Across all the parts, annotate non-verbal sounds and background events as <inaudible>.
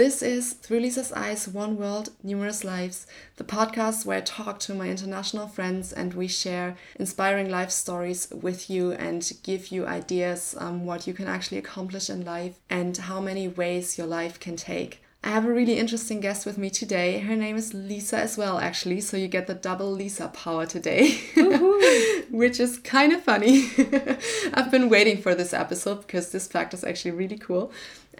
This is Through Lisa's Eyes One World, Numerous Lives, the podcast where I talk to my international friends and we share inspiring life stories with you and give you ideas um, what you can actually accomplish in life and how many ways your life can take. I have a really interesting guest with me today. Her name is Lisa as well, actually. So you get the double Lisa power today, <laughs> which is kind of funny. <laughs> I've been waiting for this episode because this fact is actually really cool.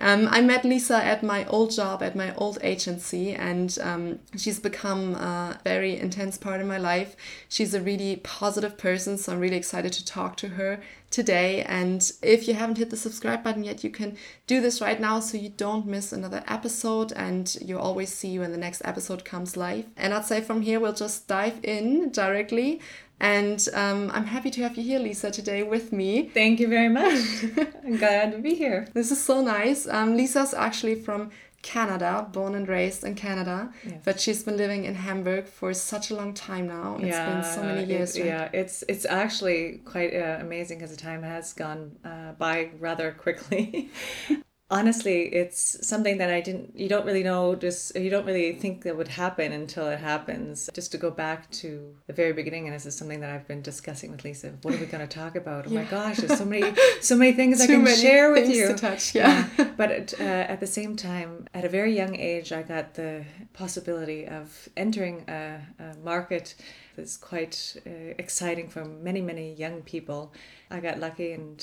Um, I met Lisa at my old job, at my old agency, and um, she's become a very intense part of my life. She's a really positive person, so I'm really excited to talk to her today. And if you haven't hit the subscribe button yet, you can do this right now so you don't miss another episode and you always see when the next episode comes live. And I'd say from here, we'll just dive in directly. And um, I'm happy to have you here, Lisa, today with me. Thank you very much. <laughs> I'm glad to be here. This is so nice. Um, Lisa's actually from Canada, born and raised in Canada, but she's been living in Hamburg for such a long time now. It's yeah, been so many years. It, right? Yeah, it's it's actually quite uh, amazing because the time has gone uh, by rather quickly. <laughs> honestly it's something that i didn't you don't really know just you don't really think that would happen until it happens just to go back to the very beginning and this is something that i've been discussing with lisa what are we going to talk about oh yeah. my gosh there's so many so many things i <laughs> can share with you to touch yeah, yeah. <laughs> but uh, at the same time at a very young age i got the possibility of entering a, a market that's quite uh, exciting for many many young people I got lucky and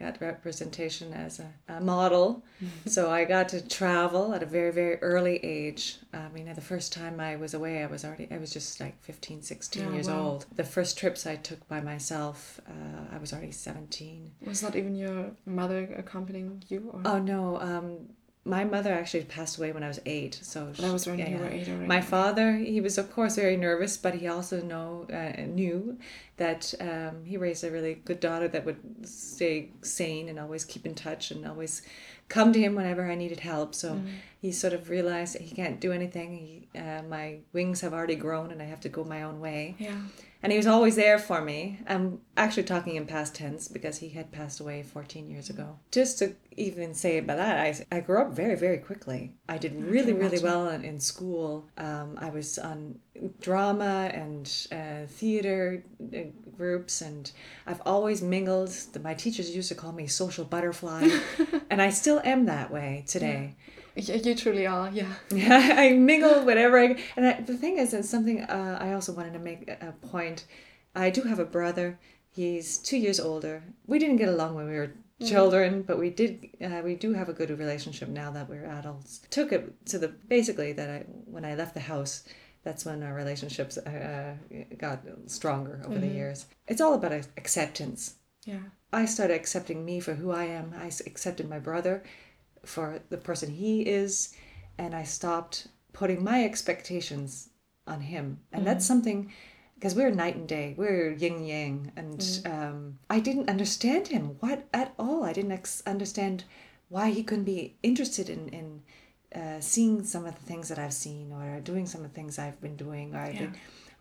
got representation as a, a model. Mm-hmm. So I got to travel at a very, very early age. I mean, the first time I was away, I was already, I was just like 15, 16 oh, years wow. old. The first trips I took by myself, uh, I was already 17. Was not even your mother accompanying you? Or? Oh, no. Um, my mother actually passed away when I was eight. So that was when yeah, you were eight already. My father, he was of course very nervous, but he also know uh, knew that um, he raised a really good daughter that would stay sane and always keep in touch and always come to him whenever I needed help. So mm. he sort of realized he can't do anything. He, uh, my wings have already grown and I have to go my own way. Yeah and he was always there for me. I'm actually talking in past tense because he had passed away 14 years ago. Just to even say about that, I, I grew up very, very quickly. I did really, really well in, in school. Um, I was on drama and uh, theater uh, groups, and I've always mingled. My teachers used to call me social butterfly, <laughs> and I still am that way today. Yeah. Yeah, you truly are. Yeah. <laughs> Yeah, I mingle whatever. I, and I, the thing is, it's something uh, I also wanted to make a point. I do have a brother. He's two years older. We didn't get along when we were mm-hmm. children, but we did. Uh, we do have a good relationship now that we're adults. Took it to the basically that I when I left the house. That's when our relationships uh, got stronger over mm-hmm. the years. It's all about acceptance. Yeah. I started accepting me for who I am. I accepted my brother for the person he is and I stopped putting my expectations on him. And mm-hmm. that's something because we're night and day, we're yin yang, and mm-hmm. um, I didn't understand him what at all. I didn't ex- understand why he couldn't be interested in in uh, seeing some of the things that I've seen or doing some of the things I've been doing or yeah.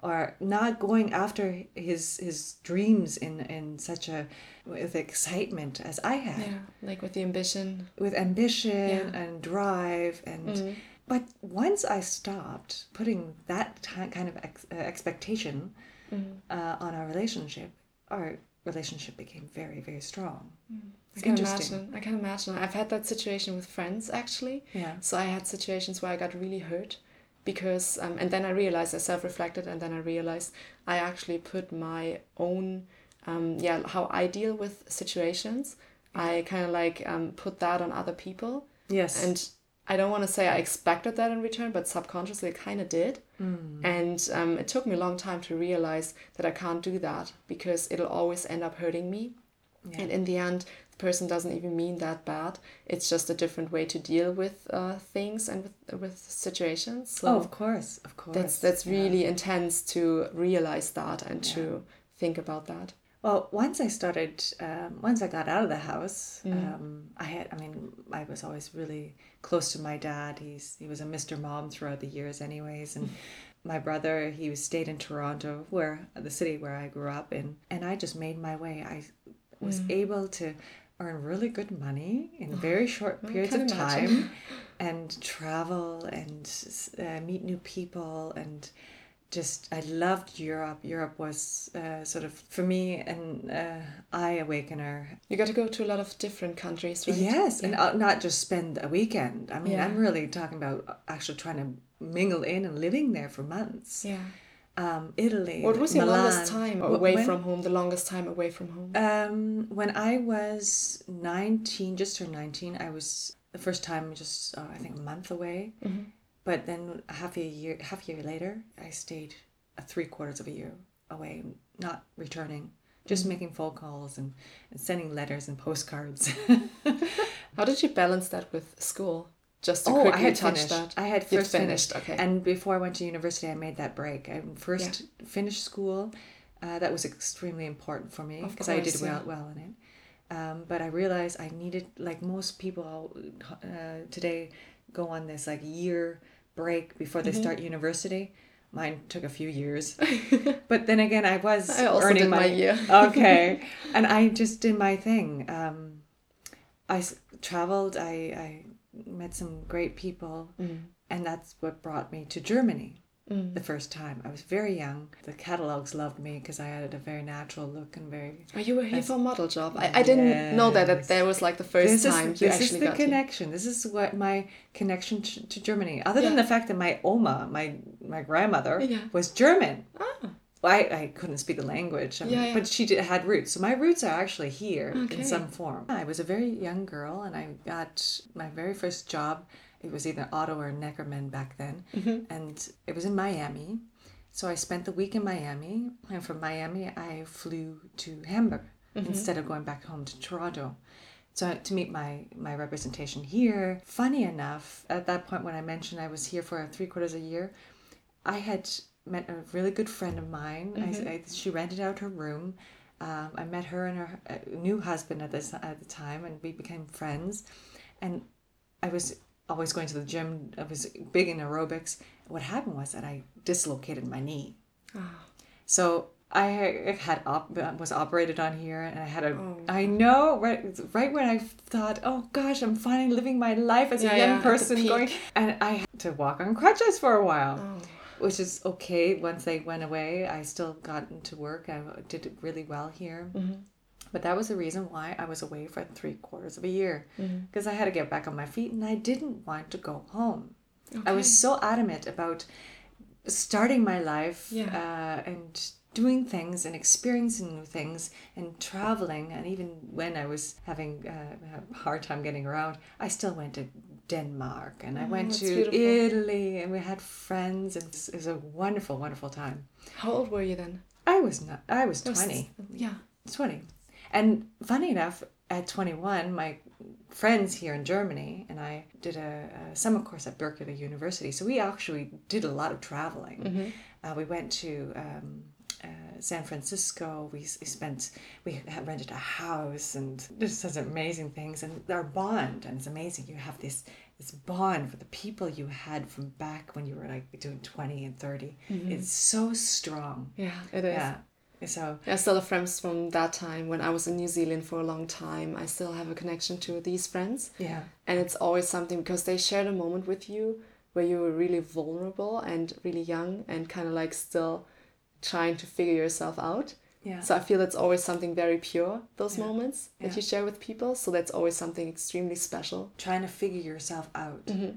Or not going after his his dreams in in such a with excitement as I had. Yeah, like with the ambition. With ambition yeah. and drive and. Mm-hmm. But once I stopped putting that t- kind of ex- uh, expectation mm-hmm. uh, on our relationship, our relationship became very, very strong. Mm. I can imagine. I can imagine. I've had that situation with friends actually. Yeah. So I had situations where I got really hurt because, um, and then I realized I self reflected, and then I realized I actually put my own um, yeah how I deal with situations. I kind of like um, put that on other people. Yes. And I don't want to say I expected that in return, but subconsciously I kind of did. Mm. And um, it took me a long time to realize that I can't do that because it'll always end up hurting me. Yeah. And in the end, person doesn't even mean that bad. It's just a different way to deal with uh, things and with, with situations. So oh, of course, of course. That's that's really intense to realize that and yeah. to think about that. Well, once I started, um, once I got out of the house, mm. um, I had, I mean, I was always really close to my dad. He's he was a Mr. Mom throughout the years, anyways, and. <laughs> my brother he stayed in toronto where the city where i grew up in and i just made my way i was mm. able to earn really good money in very short periods of imagine. time <laughs> and travel and uh, meet new people and just I loved Europe. Europe was uh, sort of for me an uh, eye awakener. You got to go to a lot of different countries, right? Yes, and uh, not just spend a weekend. I mean, Yeah. I'm really talking about actually trying to mingle in and living there for months. Yeah. Um, Italy. What was your longest time away when- from home? The longest time away from home? Um, when I was 19, just turned 19, I was the first time just, uh, I think, a month away. Mm-hmm. But then half a year, half a year later, I stayed a three quarters of a year away, not returning, just Mm-hmm. making phone calls and, and sending letters and postcards. <laughs> How did you balance that with school? Just to oh, I had finished. that. I had first finished. finished, okay. And before I went to university, I made that break. I first finished school. Uh, that was extremely important for me because I did well, yeah. well in it. Um, but I realized I needed, like most people uh, today, go on this like year break before Mm-hmm. they start university. Mine took a few years, <laughs> but then again, I was I also earning did my my year. okay, <laughs> and I just did my thing. Um, I s- traveled. I, I met some great people, Mm. and that's what brought me to Germany Mm. the first time. I was very young. The catalogs loved me because I had a very natural look and very. Are you were here for a model job? I, I didn't know that, that Yes. that was like the first this time is you this is actually the got here. connection. This is what my connection to, to Germany. Other than the fact that my oma, my my grandmother, Yeah. was German. Ah, Well, I, I couldn't speak the language, I mean, Yeah, yeah. but she did, had roots. So my roots are actually here Okay. in some form. I was a very young girl, and I got my very first job. It was either Otto or Neckermann back then, Mm-hmm. and it was in Miami. So I spent the week in Miami, and from Miami I flew to Hamburg Mm-hmm. instead of going back home to Toronto. So to meet my my representation here. Funny enough, at that point when I mentioned I was here for three quarters of a year, I had met a really good friend of mine. I, I, she rented out her room. Um, I met her and her uh, new husband at this at the time, and we became friends. And I was always going to the gym. I was big in aerobics. What happened was that I dislocated my knee. Ah. So I had op- was operated on here, and I had a. I Oh. know right right when I thought, oh gosh, I'm finally living my life as Yeah, a young the person going, and I had to walk on crutches for a while Oh. Which is okay. Once they went away, I still got into work. I did really well here. Mm-hmm. But that was the reason why I was away for three quarters of a year Mm-hmm. because I had to get back on my feet and I didn't want to go home. I was so adamant about starting my life Yeah. uh, and doing things and experiencing new things and traveling. And even when I was having uh, a hard time getting around, I still went to Denmark and I Oh, went to beautiful. Italy and we had friends and it was a wonderful, wonderful time. How old were you then? I was not, I was 20. Yeah. 20. And funny enough, at 21, my friends here in Germany and I did a, a summer course at Berkeley University. So we actually did a lot of traveling. Mm-hmm. Uh, we went to um, San Francisco. We, we spent, we rented a house and did such amazing things. And our bond, and it's amazing. You have this this bond for the people you had from back when you were like between 20 and 30. Mm-hmm. It's so strong. Yeah, it is. Yeah. So I still have friends from that time when I was in New Zealand for a long time. I still have a connection to these friends. yeah. And it's always something because they shared a moment with you where you were really vulnerable and really young and kind of like still trying to figure yourself out. Yeah. So I feel it's always something very pure, those Yeah. moments that Yeah. you share with people. So that's always something extremely special. trying to figure yourself out. Mm-hmm.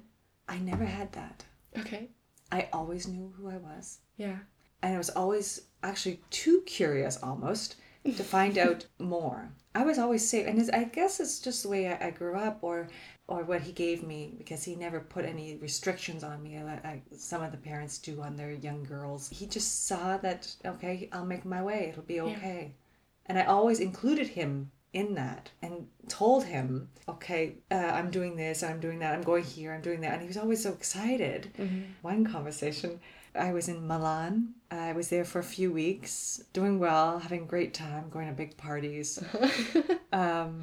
I never had that. Okay. I always knew who I was. Yeah. And I was always actually too curious almost to find out <laughs> more. I was always safe. And I guess it's just the way I, I grew up or or what he gave me because he never put any restrictions on me like some of the parents do on their young girls. He just saw that, okay, I'll make my way. It'll be okay. And I always included him in that and told him, okay, uh, I'm doing this, I'm doing that, I'm going here, I'm doing that. And he was always so excited. One conversation, I was in Milan. I was there for a few weeks, doing well, having a great time, going to big parties. <laughs> um,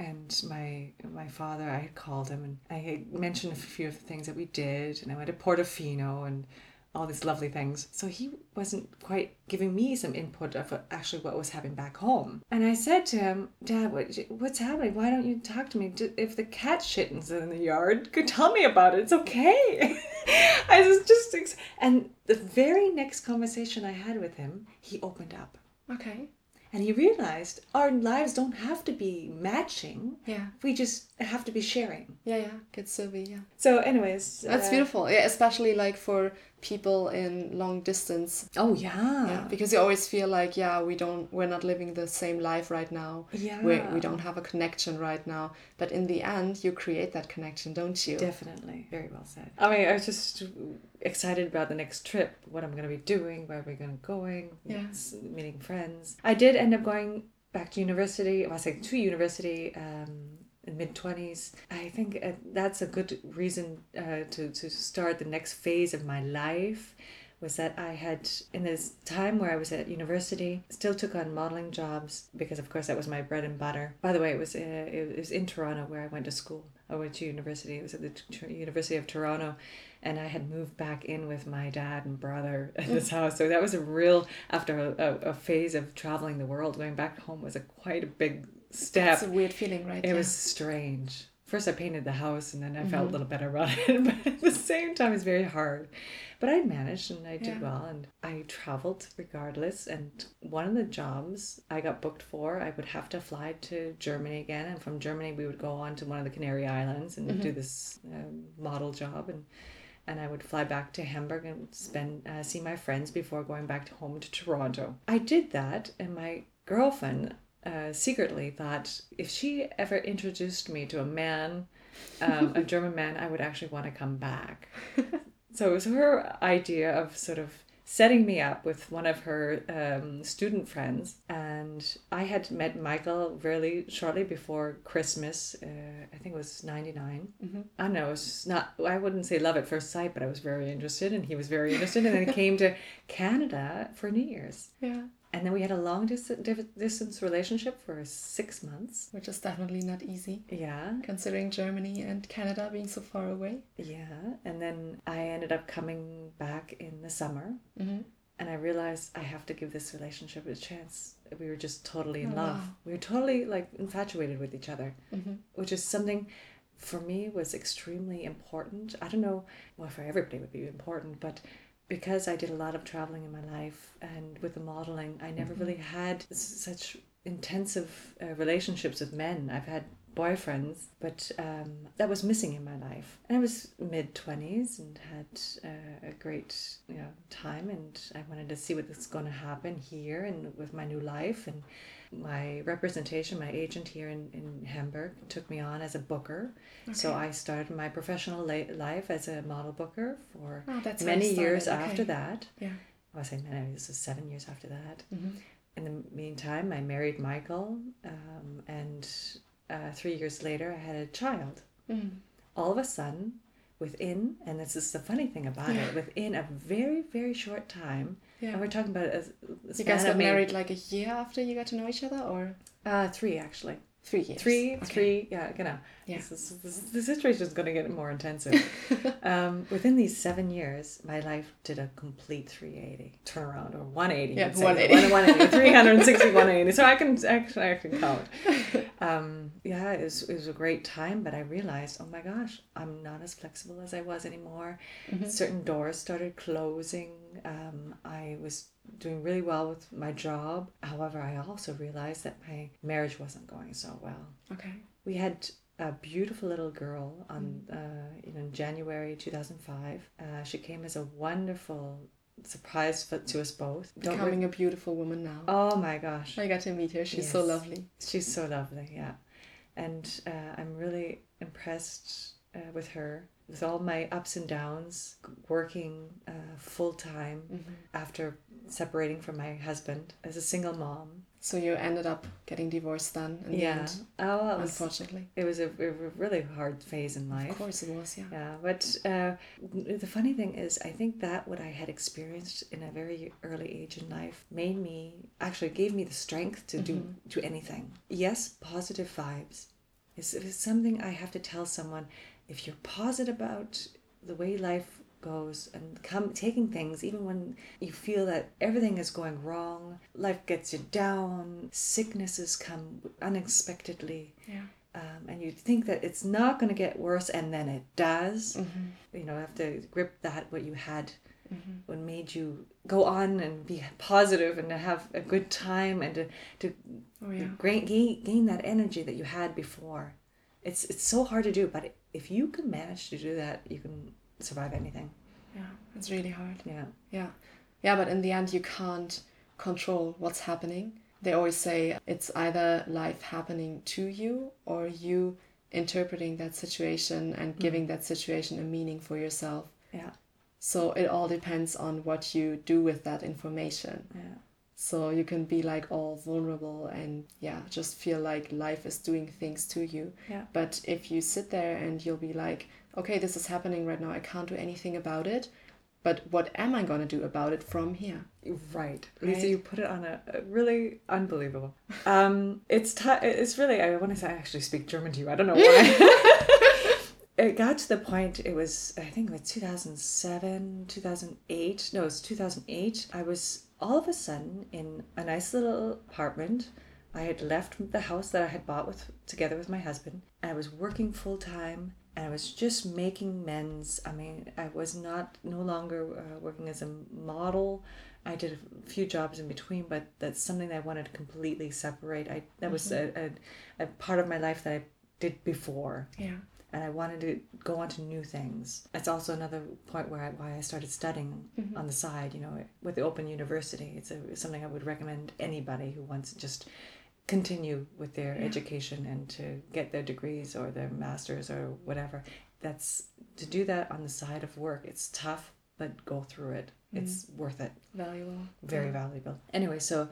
and my my father, I had called him and I had mentioned a few of the things that we did, and I went to Portofino and all these lovely things. So he wasn't quite giving me some input of actually what was happening back home. And I said to him, Dad, what, what's happening? Why don't you talk to me? If the cat shittens in the yard, could tell me about it. It's okay. <laughs> I was just, and the very next conversation I had with him, he opened up. Okay. And he realized our lives don't have to be matching. Yeah. We just have to be sharing. Yeah, yeah. Good Sylvie, yeah. So, anyways, That's uh, beautiful. Yeah, especially like for people in long distance. Oh yeah, Yeah. Because you always feel like, yeah, we don't we're not living the same life right now. Yeah. We we don't have a connection right now. But in the end you create that connection, don't you? Definitely. Very well said. I mean, I was just excited about the next trip, what I'm going to be doing, where we're going to going, Yeah. meeting friends. I did end up going back to university. I was like to university um, mid 20s. I think uh, that's a good reason uh, to, to start the next phase of my life was that I had in this time where I was at university still took on modeling jobs because of course that was my bread and butter. By the way, it was uh, it was in Toronto where I went to school. I went to university. It was at the T- University of Toronto, and I had moved back in with my dad and brother <laughs> at this house. So that was a real after a, a, a phase of traveling the world. Going back home was a quite a big step. It's a weird feeling, right? It Yeah. was strange. First, I painted the house, and then I felt a little better about <laughs> it. But at the same time, it's very hard. But I managed, and I did Yeah. well, and I traveled regardless. And one of the jobs I got booked for, I would have to fly to Germany again, and from Germany we would go on to one of the Canary Islands and do this um, model job, and and I would fly back to Hamburg and spend uh, see my friends before going back to home to Toronto. I did that, and my girlfriend uh, secretly thought if she ever introduced me to a man, um, a <laughs> German man, I would actually want to come back. so it was her idea of sort of setting me up with one of her um, student friends and i had met michael really shortly before christmas uh, i think it was 99 i don't know it was not i wouldn't say love at first sight but i was very interested and he was very interested and then he came to canada for new year's Yeah. And then we had a long dis- distance relationship for six months Which is definitely not easy. yeah Considering Germany and Canada being so far away. yeah and then i ended up coming back in the summer Mm-hmm. and I realized I have to give this relationship a chance. We were just totally in Oh, love. wow. We were totally like infatuated with each other, Mm-hmm. which is something for me was extremely important. I don't know, well, for everybody it would be important, but because I did a lot of traveling in my life and with the modeling, I never really had s- such intensive uh, relationships with men. I've had boyfriends, but um, that was missing in my life. And I was mid twenties and had uh, a great you know time, and I wanted to see what was going to happen here and with my new life. And my representation, my agent here in, in Hamburg, took me on as a booker. So I started my professional la- life as a model booker for Oh, many years started, after that. Yeah. I say many, this is seven years after that. Mm-hmm. In the meantime, I married Michael, um, and uh, three years later, I had a child. Mm. All of a sudden, within, and this is the funny thing about Yeah. it, within a very, very short time, Yeah. and we're talking about a, a You guys got married like a year after you got to know each other, or Uh, three actually. Three years? Three, Okay. three, yeah, you know. Yeah. This is, this, the situation is going to get more intensive. <laughs> um, within these seven years, my life did a complete 380 turnaround or 180. Yeah, you'd say. 180. 180, <laughs> 360, 180. So I can actually, I can count. <laughs> Um, yeah, it was, it was a great time, but I realized, oh my gosh, I'm not as flexible as I was anymore. Mm-hmm. Certain doors started closing. Um, I was doing really well with my job. However, I also realized that my marriage wasn't going so well. Okay. We had a beautiful little girl on uh, you know, in January 2005. Uh, she came as a wonderful surprise for, to us both. Don't re- Becoming a beautiful woman now. oh my gosh. I got to meet her. She's so lovely. She's so lovely, yeah. And uh, I'm really impressed uh, with her, with all my ups and downs, working uh, full time Mm-hmm. after separating from my husband as a single mom. So you ended up getting divorced then in the yeah. end, Oh, was, unfortunately. it was a, a really hard phase in life. Of course it was, yeah. Yeah, but uh, the funny thing is, I think that what I had experienced in a very early age in life made me actually gave me the strength to do do anything. Yes, positive vibes. It's, it's something I have to tell someone. If you're positive about the way life goes and come taking things even when you feel that everything is going wrong life gets you down sicknesses come unexpectedly Yeah. um, and you think that it's not going to get worse and then it does Mm-hmm. you know have to grip that what you had what made you go on and be positive and to have a good time and to, to Oh yeah. gain, gain that energy that you had before it's it's so hard to do but if you can manage to do that you can survive anything Yeah. It's really hard. yeah Yeah. Yeah, but in the end, you can't control what's happening. They always say it's either life happening to you or you interpreting that situation and mm. giving that situation a meaning for yourself. yeah So it all depends on what you do with that information. yeah So you can be like all vulnerable and yeah, just feel like life is doing things to you. Yeah. But if you sit there and you'll be like, okay, this is happening right now, I can't do anything about it. But what am I going to do about it from here? Right, Lisa, Right. you put it on a, a really unbelievable. Um, it's t- it's really. I want to say I actually speak German to you. I don't know why. <laughs> it got to the point. It was I think it was two thousand seven, two thousand eight. No, it was two thousand eight. I was all of a sudden in a nice little apartment. I had left the house that I had bought with together with my husband. and I was working full time and I was just making men's. I mean, I was not no longer uh, working as a model. I did a few jobs in between, but that's something that I wanted to completely separate. I that was a, a, a part of my life that I did before, Yeah. And I wanted to go on to new things. That's also another point where I, why I started studying mm-hmm. on the side. You know, with the Open University, it's a, something I would recommend anybody who wants to just continue with their Yeah. education and to get their degrees or their masters or whatever. That's to do that on the side of work. It's tough, but go through it. Mm-hmm. It's worth it Valuable. very Yeah. valuable. Anyway, so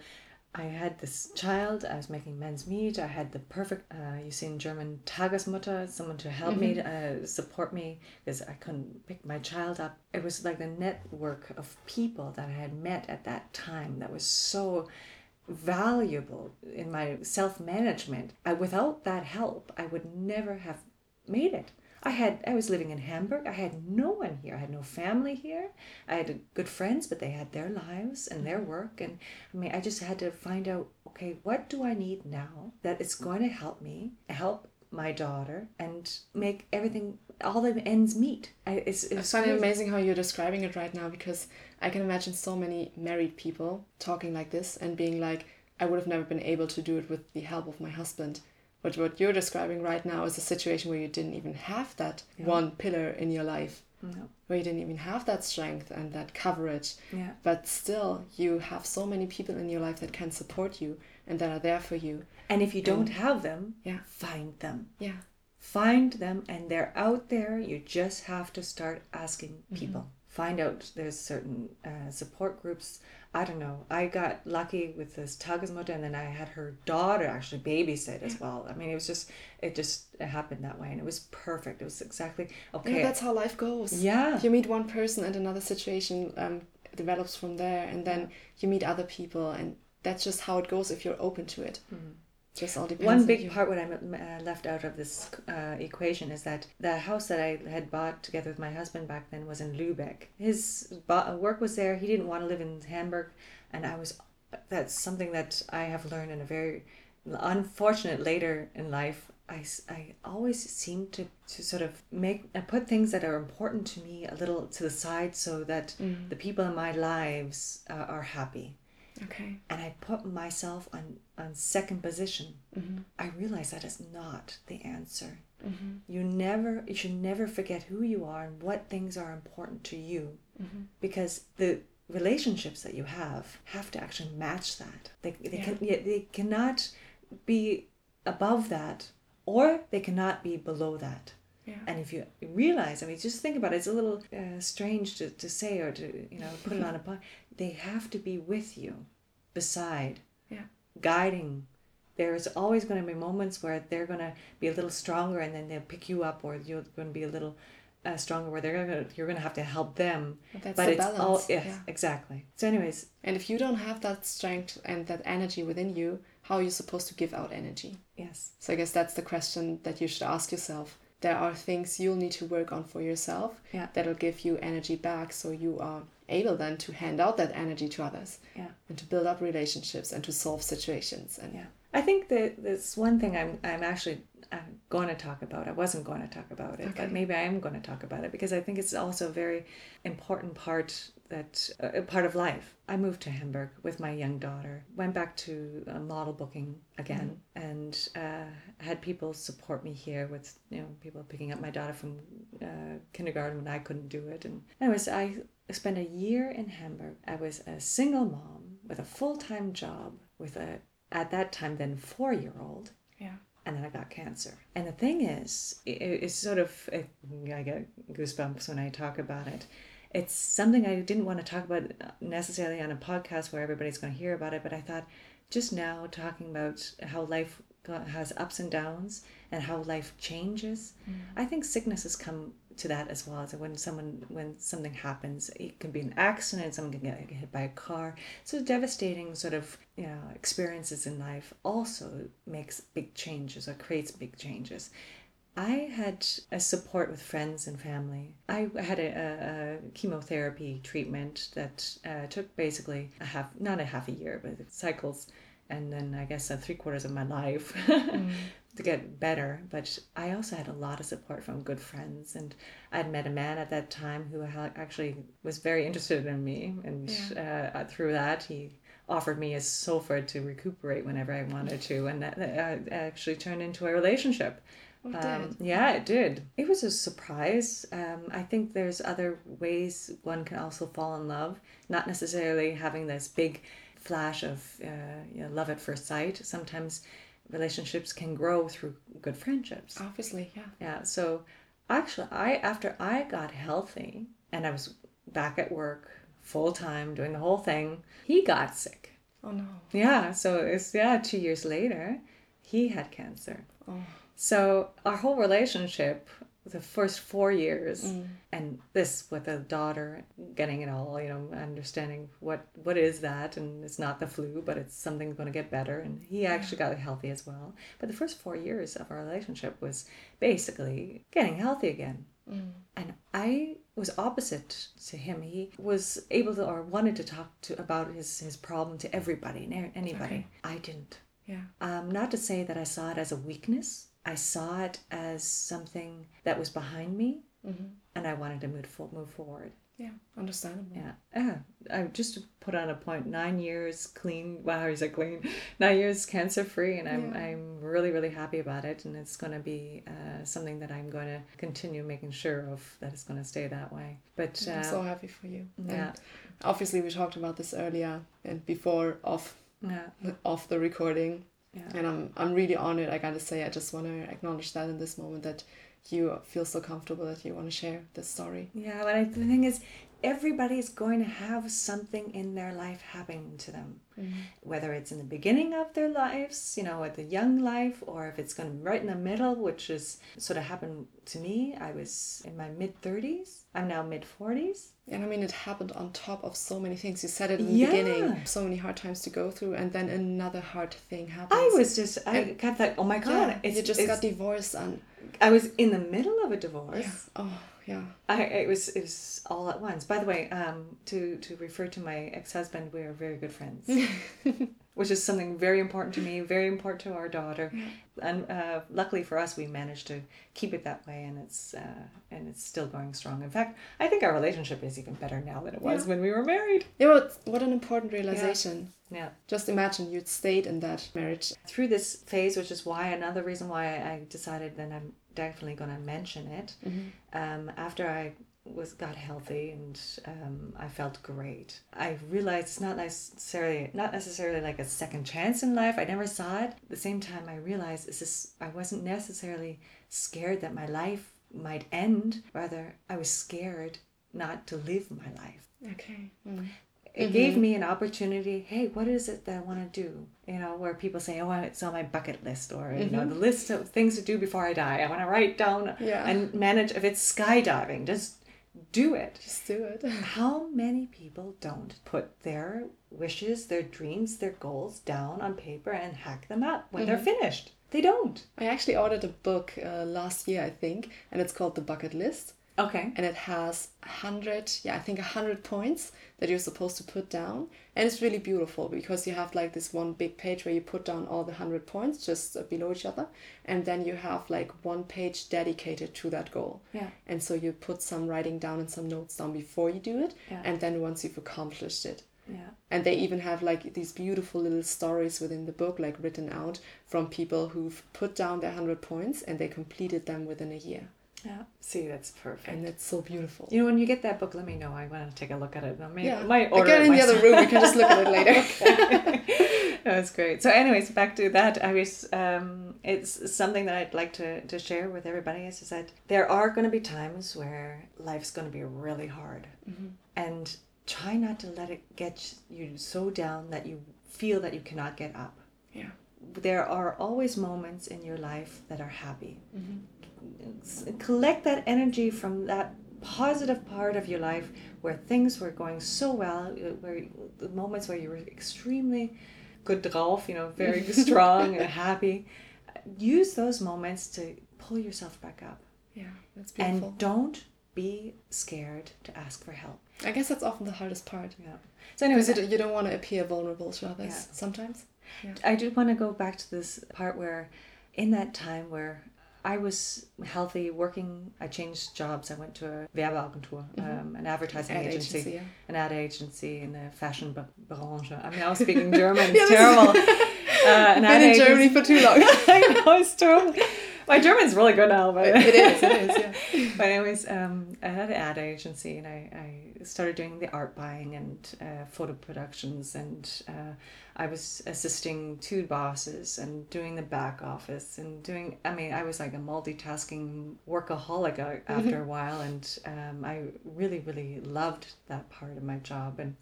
I had this child. I was making men's meat. I had the perfect, uh, you see in German, Tagesmutter, someone to help me, uh, support me because I couldn't pick my child up. It was like the network of people that I had met at that time that was so valuable in my self management. I without that help, I would never have made it. I had I was living in Hamburg. I had no one here. I had no family here. I had good friends, but they had their lives and their work. And I mean, I just had to find out okay, what do I need now that is going to help me, help my daughter, and make everything all the ends meet. I, it's it's it amazing how you're describing it right now because I can imagine so many married people talking like this and being like, I would have never been able to do it with the help of my husband. But what you're describing right now is a situation where you didn't even have that Yeah. one pillar in your life, No. where you didn't even have that strength and that coverage. Yeah. But still, you have so many people in your life that can support you and that are there for you. And if you don't have them, Yeah. find them. Yeah. find them and they're out there you just have to start asking people find out there's certain uh, support groups i don't know. I got lucky with this tagesmutter and then i had her daughter actually babysit as well. I mean it was just it just it happened that way and it was perfect. It was exactly okay. Yeah, that's how life goes. Yeah. You meet one person and another situation um, develops from there, and then you meet other people, and that's just how it goes if you're open to it. Just all depends. One on big part what I uh, left out of this uh, equation is that the house that I had bought together with my husband back then was in Lübeck. His bo- work was there. He didn't want to live in Hamburg, and I was. That's something that I have learned in a very unfortunate later in life. I, I always seem to, to sort of make uh, put things that are important to me a little to the side so that the people in my lives uh, are happy Okay. and I put myself on, on second position, mm-hmm. I realize that is not the answer. Mm-hmm. You never, you should never forget who you are and what things are important to you, mm-hmm. because the relationships that you have have to actually match that. They, they Yeah. can, they cannot be above that, or they cannot be below that. Yeah. And if you realize, I mean, just think about it. It's a little uh, strange to, to say or to you know put it on a. <laughs> They have to be with you, beside. Guiding. There's always going to be moments where they're going to be a little stronger, and then they'll pick you up, or you're going to be a little uh, stronger, where they're going to you're going to have to help them. But that's but the it's balance. all yes, yeah. exactly. So, anyways, And if you don't have that strength and that energy within you, how are you supposed to give out energy? yes, So I guess that's the question that you should ask yourself. there are things you'll need to work on for yourself Yeah. that'll give you energy back so you are able then to hand out that energy to others Yeah. and to build up relationships and to solve situations and Yeah. I think that there's one thing I'm I'm actually I'm going to talk about. I wasn't going to talk about it, Okay. but maybe I am going to talk about it because I think it's also a very important part that a part of life. I moved to Hamburg with my young daughter. Went back to uh, model booking again, and uh, had people support me here with you know people picking up my daughter from uh, kindergarten when I couldn't do it. And anyways, I spent a year in Hamburg. I was a single mom with a full time job with a at that time then four year old yeah and then I got cancer. And the thing is, it, it's sort of, it, I get goosebumps when I talk about it. It's something I didn't want to talk about necessarily on a podcast where everybody's going to hear about it, but I thought just now talking about how life has ups and downs and how life changes, mm. I think sickness has come to that as well. So when someone, when something happens, it can be an accident, someone can get hit by a car. So devastating sort of you know experiences in life also makes big changes or creates big changes. I had a support with friends and family. I had a, a, a chemotherapy treatment that uh, took basically a half, not a half a year, but cycles, and then I guess uh, three quarters of my life <laughs> to get better. But I also had a lot of support from good friends, and I'd met a man at that time who ha- actually was very interested in me, and uh, through that he offered me a sofa to recuperate whenever I wanted to, and that uh, actually turned into a relationship. Oh, it Um, yeah, it did. It was a surprise. Um, I think there's other ways one can also fall in love, not necessarily having this big flash of uh, you know, love at first sight. Sometimes relationships can grow through good friendships. obviously yeah Yeah. So actually, I after I got healthy and I was back at work full time doing the whole thing, he got sick. oh no Yeah, so it's yeah, two years later, he had cancer. oh So our whole relationship, the first four years, and this with a daughter getting it all, you know, understanding what what is that, and it's not the flu, but it's something going to get better, and he actually got healthy as well. But the first four years of our relationship was basically getting healthy again. And I was opposite to him. He was able to or wanted to talk to about his his problem to everybody and anybody. I didn't. yeah Um, not to say that I saw it as a weakness. I saw it as something that was behind me, and I wanted to move move forward. yeah understandable Yeah. Yeah. I just put on a point. Nine years clean. Wow, is it clean? Nine years cancer free, and I'm Yeah. I'm really really happy about it, and it's going to be uh, something that I'm going to continue making sure of that it's going to stay that way. But uh, i'm so happy for you yeah. and obviously we talked about this earlier and before off yeah, off the recording yeah. and i'm i'm really honored i gotta say i just want to acknowledge that in this moment that you feel so comfortable that you want to share this story Yeah, but I, the thing is, everybody's going to have something in their life happening to them. Mm-hmm. Whether it's in the beginning of their lives, you know, at the young life, or if it's going right in the middle, which is sort of happened to me. I was in my mid 30s. I'm now mid 40s. And I mean, it happened on top of so many things. You said it in the Yeah. beginning. So many hard times to go through, and then another hard thing happened I was just, I And- got that, oh my God. Yeah, it's, you just got divorced, and I was in the middle of a divorce. yeah. Oh, yeah. I it was it was all at once. By the way, um, to to refer to my ex husband, we are very good friends, <laughs> which is something very important to me, very important to our daughter, and uh, luckily for us, we managed to keep it that way, and it's uh, and it's still going strong. In fact, I think our relationship is even better now than it was Yeah. when we were married. Yeah, what, what an important realization. Yeah. Just imagine you'd stayed in that marriage. Through this phase, which is why another reason why I decided that I'm definitely going to mention it. Um, after I was got healthy and um, I felt great. I realized it's not necessarily not necessarily like a second chance in life. I never saw it. At the same time, I realized it's just I wasn't necessarily scared that my life might end. Rather, I was scared not to live my life. Okay. Mm. It gave mm-hmm. me an opportunity. Hey, what is it that I want to do? You know, where people say, "Oh, it's on my bucket list," or you know, mm-hmm. the list of things to do before I die. I want to write down Yeah. and manage. If it's skydiving, just do it. Just do it. <laughs> How many people don't put their wishes, their dreams, their goals down on paper and hack them up when they're mm-hmm. finished? They don't. I actually ordered a book uh, last year, I think, and it's called The Bucket List. Okay. And it has a hundred, yeah, I think a hundred points that you're supposed to put down, and it's really beautiful because you have like this one big page where you put down all the hundred points just uh, below each other, and then you have like one page dedicated to that goal. Yeah. And so you put some writing down and some notes down before you do it, Yeah. and then once you've accomplished it, Yeah. and they even have like these beautiful little stories within the book like written out from people who've put down their 100 points and they completed them within a year Yeah. See, that's perfect. and it's so beautiful you know, when you get that book, let me know. I want to take a look at it. I may, yeah might order again it in the other room we can just look at it later <laughs> <laughs> That's great. So, anyways, back to that. I was. Um, it's something that I'd like to, to share with everybody. Is, is that there are going to be times where life's going to be really hard, and try not to let it get you so down that you feel that you cannot get up. yeah There are always moments in your life that are happy. S- Collect that energy from that positive part of your life where things were going so well, uh, where the moments where you were extremely good drauf, you know, very <laughs> strong and happy. Use those moments to pull yourself back up. yeah that's beautiful And don't be scared to ask for help. i guess that's often the hardest part Yeah. So anyways, you, you don't want to appear vulnerable to others Yeah. sometimes I do want to go back to this part where, in that time where I was healthy, working, I changed jobs. I went to a Werbeagentur, um, an advertising Ad agency, agency, yeah. an ad agency in the fashion b- branche. I mean, I was speaking <laughs> German. Yeah, It's is- terrible. Uh, an been in agency- germany for too long <laughs> I know it's terrible. My German's really good now, but it is it is yeah <laughs> but anyways, um, I had an ad agency, and I, I started doing the art buying and uh, photo productions, and uh, I was assisting two bosses and doing the back office and doing. I mean, I was like a multitasking workaholic a- after a while, and um, I really, really loved that part of my job, and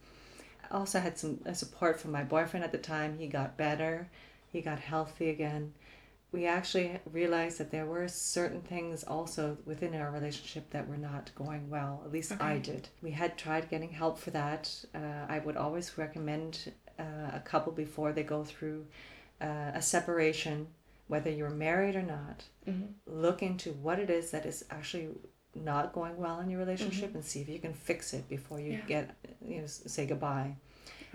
I also had some uh, support from my boyfriend at the time. He got better, he got healthy again we actually realized that there were certain things also within our relationship that were not going well. At least I did. We had tried getting help for that. Uh, I would always recommend uh, a couple before they go through uh, a separation, whether you're married or not, Mhm. look into what it is that is actually not going well in your relationship and see if you can fix it before you Mm-hmm. Yeah. get you know say goodbye.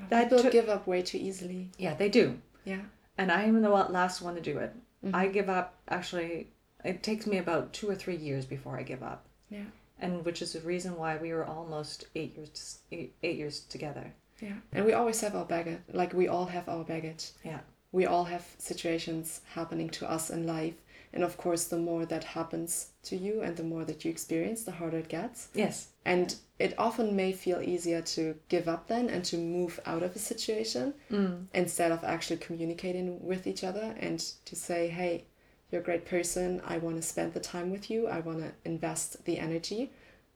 That people took- give up way too easily Yeah, they do yeah and I am the last one to do it. Mhm. I give up. Actually, it takes me about two or three years before I give up, yeah and which is the reason why we were almost eight years eight, eight years together. yeah and we always have our baggage like we all have our baggage Yeah, we all have situations happening to us in life and of course the more that happens to you and the more that you experience the harder it gets. Yes, and it often may feel easier to give up then and to move out of a situation mm. instead of actually communicating with each other and to say hey you're a great person. I want to spend the time with you. I want to invest the energy.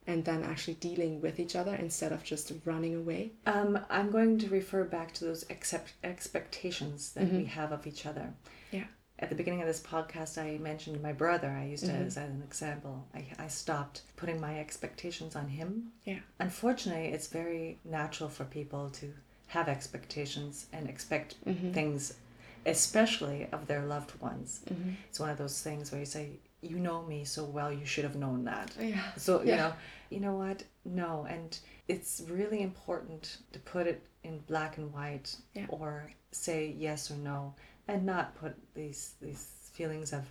And then actually dealing with each other instead of just running away. Um, I'm going to refer back to those accept expectations that we have of each other. yeah At the beginning of this podcast, I mentioned my brother. I used it mm-hmm. as an example. I, I stopped putting my expectations on him. Yeah. Unfortunately it's very natural for people to have expectations and expect mm-hmm. things especially of their loved ones. Mm-hmm. It's one of those things where you say you know me so well you should have known that. Yeah. So you know you know what? No. And it's really important to put it in black and white Yeah. or say yes or no and not put these these feelings of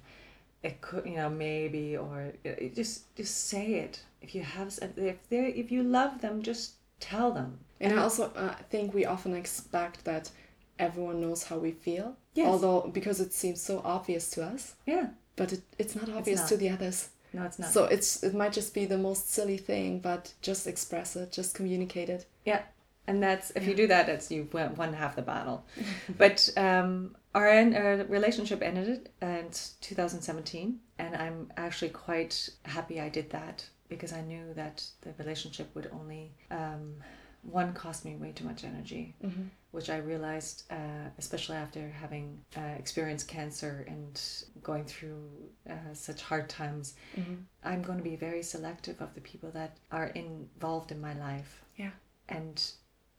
it could you know maybe or it, just just say it if you have if they if you love them just tell them And I also uh, think we often expect that everyone knows how we feel. Yes. Although, because it seems so obvious to us, yeah but it, it's not obvious not. to the others. no it's not So it's it might just be the most silly thing, but just express it, just communicate it. Yeah, and that's if you do that, that's you won half the battle. <laughs> but um, our, our relationship ended in 2017, and I'm actually quite happy I did that because I knew that the relationship would only um, one cost me way too much energy, which I realized, uh, especially after having uh, experienced cancer and going through uh, such hard times. I'm going to be very selective of the people that are involved in my life Yeah. and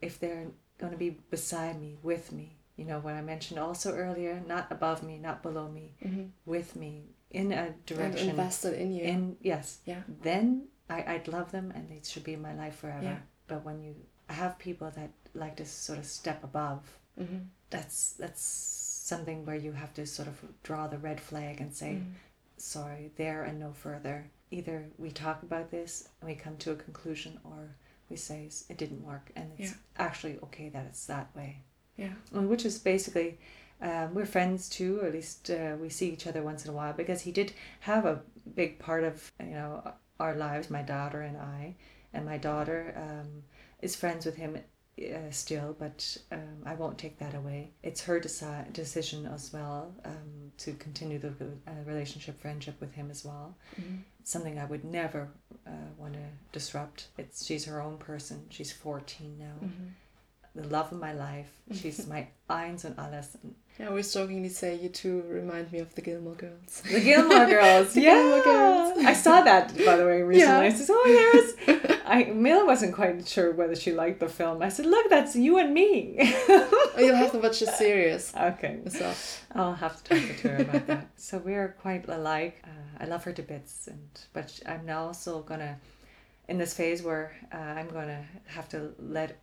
if they're going to be beside me with me You know, what I mentioned also earlier, not above me, not below me, Mhm. with me in a direction And invested in you. in yes. yeah. Then I, I'd love them and they should be in my life forever. Yeah. But when you have people that like to sort of step above, hmm that's that's something where you have to sort of draw the red flag and say, Mm. sorry, there and no further. Either we talk about this and we come to a conclusion, or we say it didn't work, and it's Yeah. actually okay that it's that way. Yeah. And Which is basically, um, we're friends too, or at least uh, we see each other once in a while because he did have a big part of you know our lives, my daughter and I, and my daughter um, is friends with him uh, still, but um, I won't take that away. It's her deci- decision as well um, to continue the uh, relationship, friendship with him as well. Mhm. Something I would never uh, want to disrupt. It's she's her own person. She's fourteen now. Mhm. The love of my life. <laughs> She's my eins und alles. Yeah, I always jokingly say you two remind me of the Gilmore Girls. The Gilmore <laughs> Girls. The yeah. Gilmore Girls. I saw that by the way recently. Yeah. I said, "Oh, there's." <laughs> I Mila wasn't quite sure whether she liked the film. I said, "Look, that's you and me." Oh, you'll have to watch the series okay. so. I'll have to talk to her about that. So we're quite alike. Uh, I love her to bits, and but I'm now also gonna, in this phase where uh, I'm gonna have to let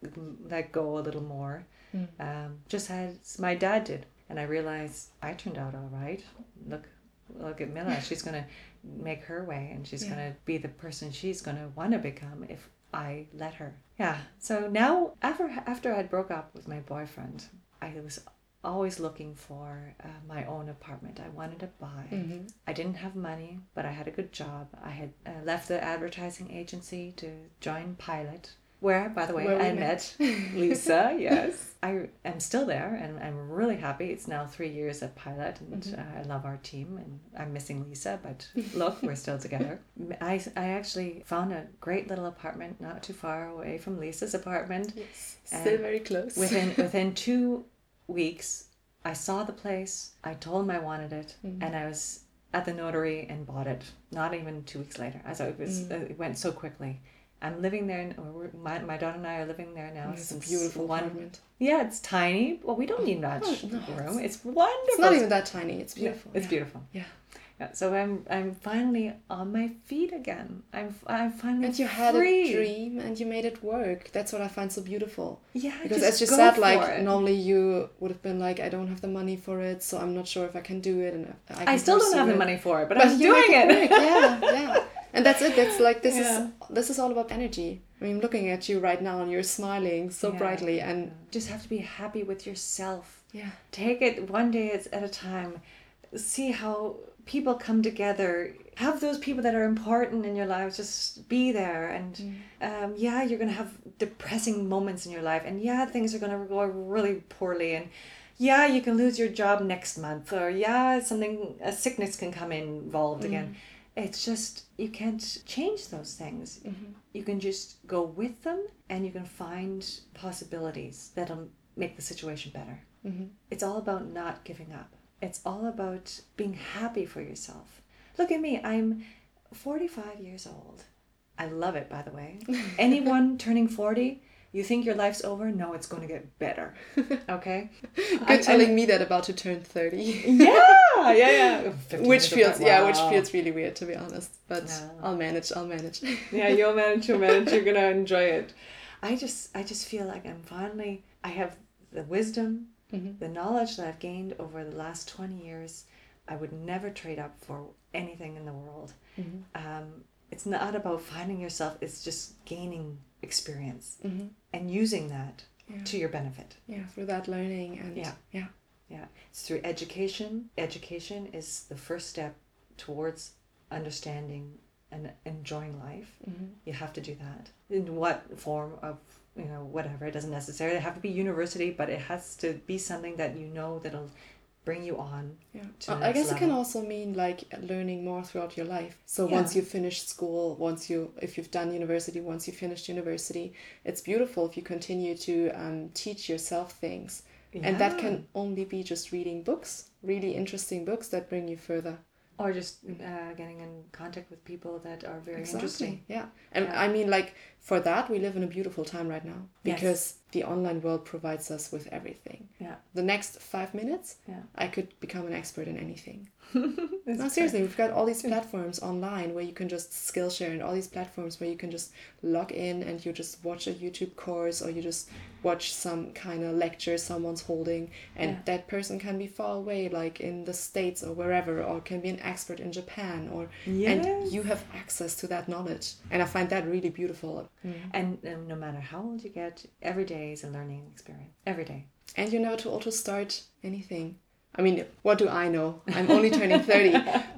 let go a little more. Mm. Um, just as my dad did, and I realized I turned out all right. Look, look at Mila. <laughs> She's gonna make her way, and she's Yeah. gonna be the person she's gonna want to become if I let her. Yeah. So now, after after I broke up with my boyfriend, I was always looking for uh, my own apartment. I wanted to buy. Mhm. I didn't have money, but I had a good job. I had uh, left the advertising agency to join Pilot, where, by the way, Where I met <laughs> Lisa. yes, <laughs> I am still there, and I'm really happy. It's now three years at Pilot, and Mhm. uh, I love our team. And I'm missing Lisa, but look, we're still together. <laughs> I I actually found a great little apartment not too far away from Lisa's apartment. Yes. Still very close. Within within two weeks, I saw the place. I told him I wanted it, Mhm. and I was at the notary and bought it. Not even two weeks later. As it was, Mm. uh, it went so quickly. I'm living there. My, my daughter and I are living there now. It's a beautiful one. apartment. Yeah, it's tiny. Well, we don't need much Oh, no, room. it's- It's wonderful. It's not even that tiny. It's Yeah, beautiful. it's yeah. beautiful. Yeah. Yeah, so I'm I'm finally on my feet again. I'm I'm finally And you had a dream and you made it work. That's what I find so beautiful. Yeah, Because just as you said, like it. normally you would have been like, I don't have the money for it, so I'm not sure if I can do it, and I, I still don't have the money for it, but, But I'm doing make it. yeah, yeah. And that's it. That's like this Yeah. is this is all about energy. I mean, looking at you right now, and you're smiling so Yeah. brightly, and just have to be happy with yourself. yeah, Take it one day at a time. See how people come together. Have those people that are important in your life just be there. And um, yeah, you're gonna have depressing moments in your life, and yeah, things are gonna go really poorly, and yeah, you can lose your job next month, or yeah, something a sickness can come involved again. It's just you can't change those things. Mhm. You can just go with them, and you can find possibilities that'll make the situation better. Mhm. It's all about not giving up. It's all about being happy for yourself. Look at me, I'm 45 years old. I love it, by the way. <laughs> Anyone turning 40, you think your life's over? No, it's going to get better. <laughs> Okay? good I- telling me that about to turn thirty. <laughs> Yeah, yeah, yeah. which feels apart. yeah, which feels really weird to be honest. But No. I'll manage. I'll manage. yeah, you'll manage, you'll manage, you're gonna enjoy it. I just I just feel like I'm finally I have the wisdom, Mhm. the knowledge that I've gained over the last twenty years. I would never trade up for anything in the world. Mhm. Um, it's not about finding yourself, it's just gaining experience Mhm. and using that Yeah. to your benefit. yeah, through that learning and Yeah. yeah, Yeah. It's through education. Education is the first step towards understanding and enjoying life. Mhm. You have to do that. In what form of, you know, whatever. It doesn't necessarily have to be university, but it has to be something that you know that'll bring you on. Yeah, to the Uh, I next guess it can also mean like learning more throughout your life. So Yeah. once you finish school, once you if you've done university, once you finished university, it's beautiful if you continue to um, teach yourself things, and that can only be just reading books, really interesting books that bring you further. Or just uh, getting in contact with people that are very interesting. Yeah, and Yeah. I mean like for that we live in a beautiful time right now Yes. because the online world provides us with everything. Yeah. The next five minutes, Yeah. I could become an expert in anything. <laughs> No, seriously, we've got all these platforms online where you can just Skillshare and all these platforms where you can just log in and you just watch a YouTube course or you just watch some kind of lecture someone's holding and Yeah. that person can be far away like in the states or wherever or can be an expert in Japan or Yes. and you have access to that knowledge and I find that really beautiful. And, and no matter how old you get, every day is a learning experience. Every day. And you're never too old to start anything. I mean, what do I know? I'm only turning <laughs> 30,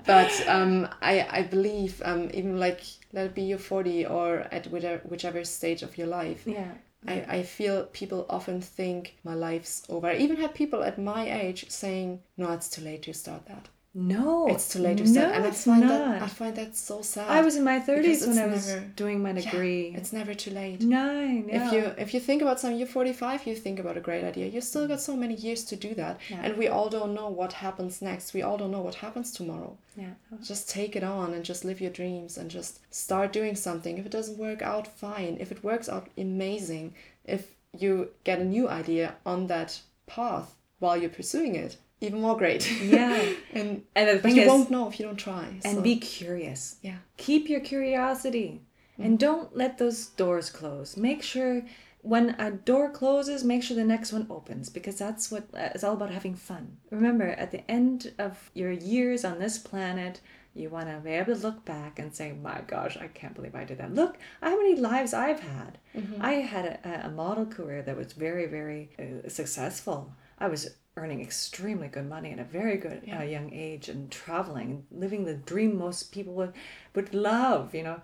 but um, I, I believe um, even like, let it be you're 40 or at whichever, whichever stage of your life, Yeah. I, I feel people often think my life's over. I even had people at my age saying, no, it's too late to start that. No, It's too late to start. No, and I it's find not. that I find that so sad. I was in my thirties when I was never- doing my Yeah, degree. it's never too late. Nine. If you if you think about something, you're 45, you think about a great idea. You still got so many years to do that, Yeah. and we all don't know what happens next. We all don't know what happens tomorrow. yeah. Just take it on and just live your dreams and just start doing something. If it doesn't work out, fine. If it works out, amazing. If you get a new idea on that path while you're pursuing it, even more great. Yeah. <laughs> and And the but thing you is, won't know if you don't try. and so- be curious. yeah. Keep your curiosity, and don't let those doors close. Make sure when a door closes, make sure the next one opens because that's what uh, it's all about having fun. Remember, at the end of your years on this planet. You want to be able to look back and say, "My gosh, I can't believe I did that." Look, how many lives I've had. I had a, a model career that was very, very uh, successful. I was earning extremely good money at a very good Yeah. uh, young age and traveling and living the dream most people would would love. You know,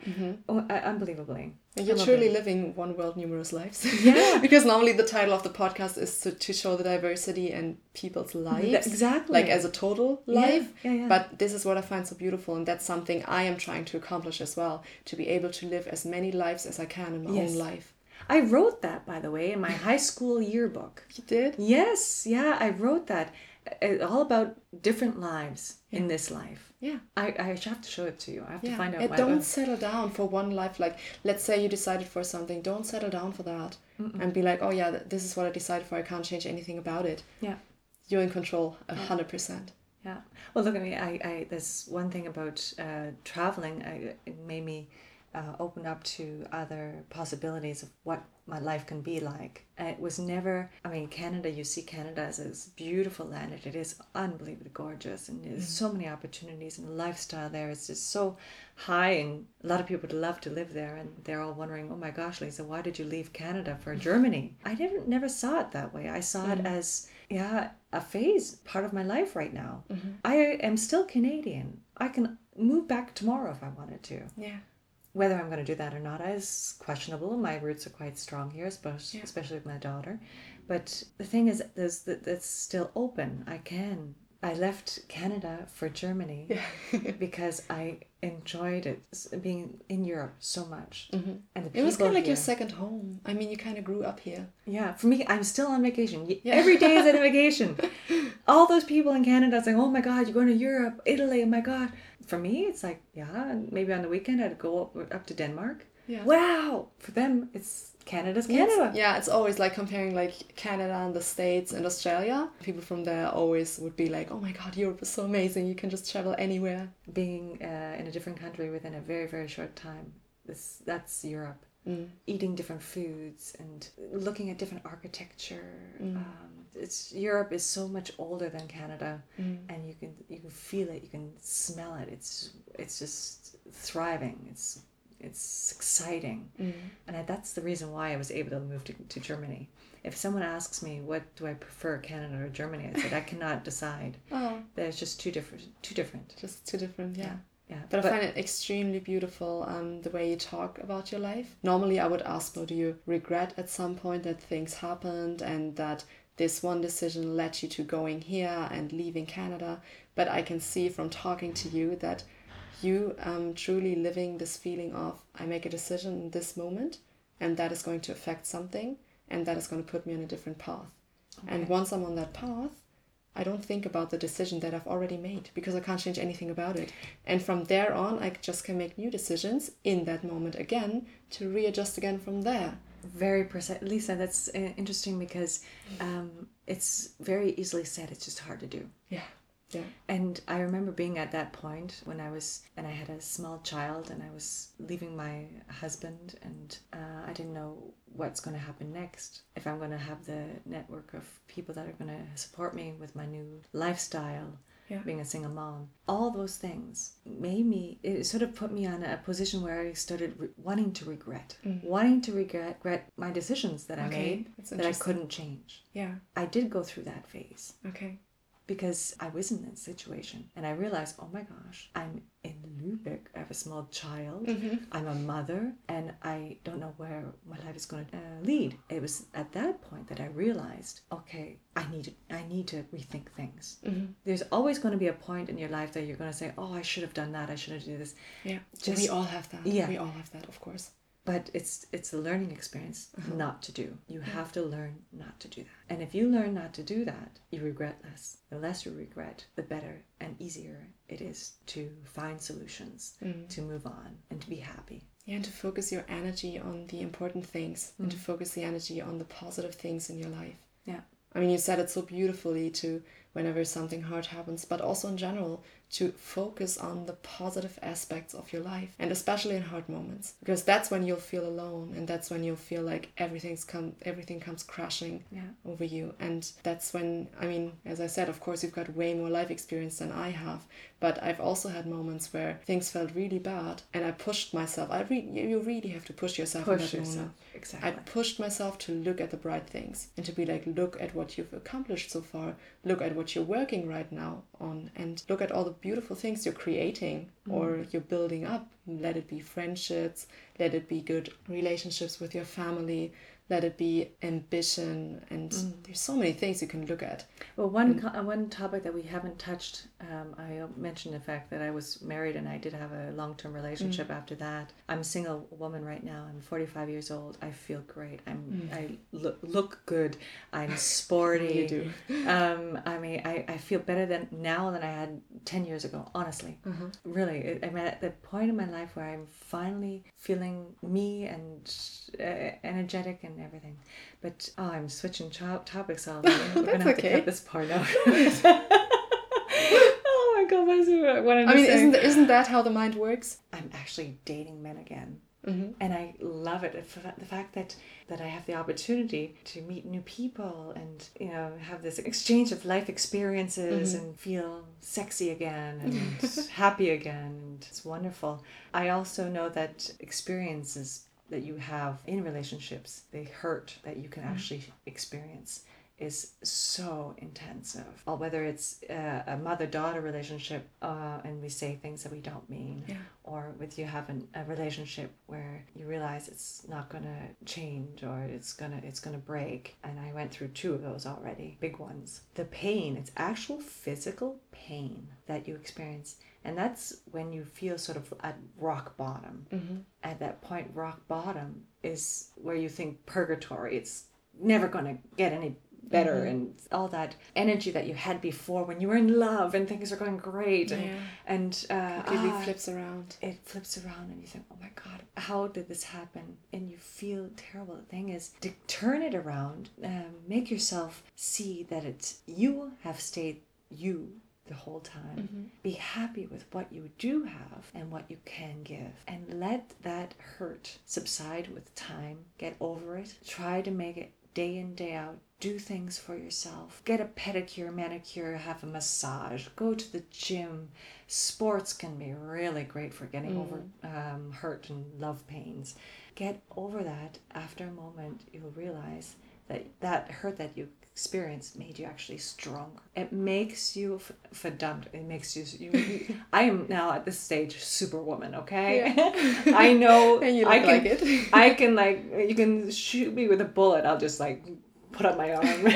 oh, uh, unbelievably. And you're truly living one world, numerous lives. <laughs> Yeah. because normally the title of the podcast is to, to show the diversity in people's lives. exactly. Like as a total Yeah, life. yeah, yeah. But this is what I find so beautiful. And that's something I am trying to accomplish as well. To be able to live as many lives as I can in my Yes. own life. I wrote that, by the way, in my high school yearbook. You did? Yes, yeah, I wrote that. Uh, all about different lives in this life. Yeah. I, I have to show it to you. I have Yeah. to find out. And why- don't settle down for one life. Like, let's say you decided for something. Don't settle down for that. And be like, oh, yeah, this is what I decided for. I can't change anything about it. Yeah. You're in control a 100%. Yeah. Well, look at me. I, I there's one thing about uh, traveling. I, it made me uh, open up to other possibilities of what my life can be like. And it was never. I mean, Canada. You see Canada as this beautiful land. It is unbelievably gorgeous, and there's mm. so many opportunities, and the lifestyle there is just so high, and a lot of people would love to live there, and they're all wondering, oh my gosh, Lisa, why did you leave Canada for <laughs> Germany? I never never saw it that way. I saw it mm. as yeah a phase, part of my life right now. Mm-hmm. I am still Canadian. I can move back tomorrow if I wanted to. Yeah. Whether I'm going to do that or not is questionable. My roots are quite strong here, especially, Yeah. especially with my daughter. But the thing is, there's that that's still open. I can. I left Canada for Germany <laughs> because I enjoyed it being in Europe so much, mm-hmm. and the It was kind of like your second home. I mean, you kind of grew up here. Yeah, for me, I'm still on vacation. Yeah. Every day is a vacation. <laughs> All those people in Canada saying, "Oh my God, you're going to Europe, Italy." Oh my God. For me, it's like, yeah, maybe on the weekend I'd go up, up to Denmark. Yeah. Wow. For them, it's Canada's Yeah, it's- Canada. yeah, it's always like comparing like Canada and the States and Australia. People from there always would be like, "Oh my God, Europe is so amazing! You can just travel anywhere." Being uh, in a different country within a very very short time. This that's Europe. Mm. Eating different foods and looking at different architecture. Mm. Um, it's Europe is so much older than Canada. Mm. and you can you can feel it, you can smell it. It's it's just thriving. It's it's exciting, Mm. and I, that's the reason why I was able to move to, to Germany. If someone asks me what do I prefer, Canada or Germany, I said I cannot decide. <laughs> Oh, There's just two different two different. just two different, yeah. Yeah, But, I find it extremely beautiful um, the way you talk about your life. Normally, I would ask, well, do you regret at some point that things happened and that this one decision led you to going here and leaving Canada? But I can see from talking to you that you um, truly living this feeling of I make a decision in this moment and that is going to affect something and that is going to put me on a different path. And once I'm on that path, I don't think about the decision that I've already made because I can't change anything about it. And from there on, I just can make new decisions in that moment again to readjust again from there. very precise lisa that's uh, interesting because um, it's very easily said it's just hard to do Yeah. Yeah. and i remember being at that point when i was and i had a small child and i was leaving my husband and uh, i didn't know what's going to happen next if i'm going to have the network of people that are going to support me with my new lifestyle Yeah. being a single mom all those things made me it sort of put me on a position where i started wanting to regret wanting to regret, regret my decisions that i Mm. Okay, made that i couldn't change Yeah. i did go through that phase Okay. Because I was in that situation and I realized, oh my gosh, I'm in Lübeck. I have a small child. I'm a mother and I don't know where my life is going to uh, lead. It was at that point that I realized, okay, I need to, I need to rethink things. There's always going to be a point in your life that you're going to say, oh, I should have done that. I should have done this. Yeah. Just- we all have that. Yeah. We all have that, of course. But it's it's a learning experience uh-huh. not to do. You have to learn not to do that. And if you learn not to do that, you regret less. The less you regret, the better and easier it is to find solutions, mm. to move on, and to be happy. Yeah, and to focus your energy on the important things and to mm. focus the energy on the positive things in your life. Yeah. I mean, you said it so beautifully to whenever something hard happens, but also in general to focus on the positive aspects of your life and especially in hard moments because that's when you'll feel alone and that's when you'll feel like everything's come everything comes crashing Yeah. over you and that's when I mean as I said of course you've got way more life experience than I have but I've also had moments where things felt really bad and I pushed myself I re- you really have to push yourself in Push that yourself. moment. Exactly. I pushed myself to look at the bright things and to be like, look at what you've accomplished so far, look at what you're working right now on, and look at all the beautiful things you're creating mm. or you're building up. Let it be friendships, let it be good relationships with your family, let it be ambition, and there's so many things you can look at. Well, one uh, one topic that we haven't touched, um, I mentioned the fact that I was married and I did have a long term relationship after that. I'm a single woman right now. I'm 45 years old. I feel great. I'm I look look good. I'm sporty. <laughs> You do. <laughs> Um, I mean, I, I feel better than now than I had 10 years ago. Honestly, really, I'm at the point in my life where I'm finally feeling me and uh, energetic and everything. But oh, I'm switching to- topics all <laughs> day. We're gonna have to cut this part out. <laughs> <laughs> oh my god, what it? I mean, say? isn't, isn't that how the mind works? I'm actually dating men again. Mm-hmm. And I love it. The fact that, that I have the opportunity to meet new people and, you know, have this exchange of life experiences and feel sexy again and happy again. And it's wonderful. I also know that experiences that you have in relationships, the hurt that you can mm-hmm. actually experience is so intensive. Or whether it's uh, a mother daughter relationship uh, and we say things that we don't mean, Yeah. or with you have an, a relationship where you realize it's not gonna change or it's gonna it's gonna break. And I went through two of those already, big ones. The pain, it's actual physical pain that you experience. And that's when you feel sort of at rock bottom. At that point, rock bottom is where you think purgatory. It's never gonna get any better and all that energy that you had before when you were in love and things are going great and, Yeah. and uh, Completely ah, flips around. it flips around and you think, oh my God, how did this happen? And you feel terrible. The thing is, to turn it around, um, make yourself see that it's you have stayed you the whole time. Be happy with what you do have and what you can give. And let that hurt subside with time. Get over it. Try to make it day in, day out. Do things for yourself. Get a pedicure, manicure, have a massage, go to the gym. Sports can be really great for getting over um, hurt and love pains. Get over that. After a moment, you'll realize that that hurt that you experienced made you actually stronger. It makes you verdammt. It makes you. you, <laughs> I am now at this stage superwoman. Okay, yeah. I know. <laughs> And you I can. like it. <laughs> I can like you can shoot me with a bullet. I'll just like put up my arm.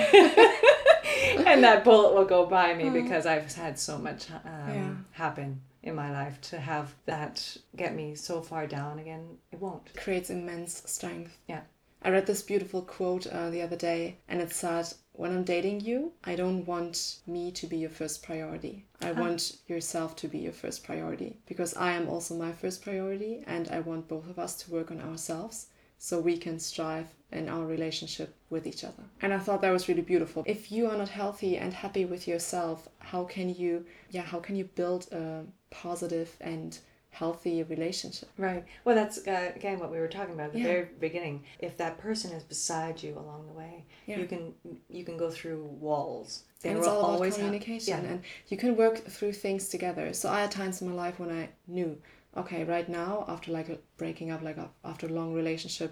and that bullet will go by me because I've had so much um, Yeah. happen in my life to have that get me so far down again. It won't. It creates immense strength. Yeah. I read this beautiful quote uh, the other day, and it said, When I'm dating you, I don't want me to be your first priority. I want yourself to be your first priority because I am also my first priority, and I want both of us to work on ourselves so we can strive in our relationship with each other. And I thought that was really beautiful. If you are not healthy and happy with yourself, how can you yeah, how can you build a positive and healthy relationship. Right. Well, that's uh, again what we were talking about at the Yeah. very beginning. If that person is beside you along the way, Yeah. you can you can go through walls. They and it's all about have- communication yeah. and you can work through things together so i had times in my life when i knew okay right now after like a breaking up like a, after a long relationship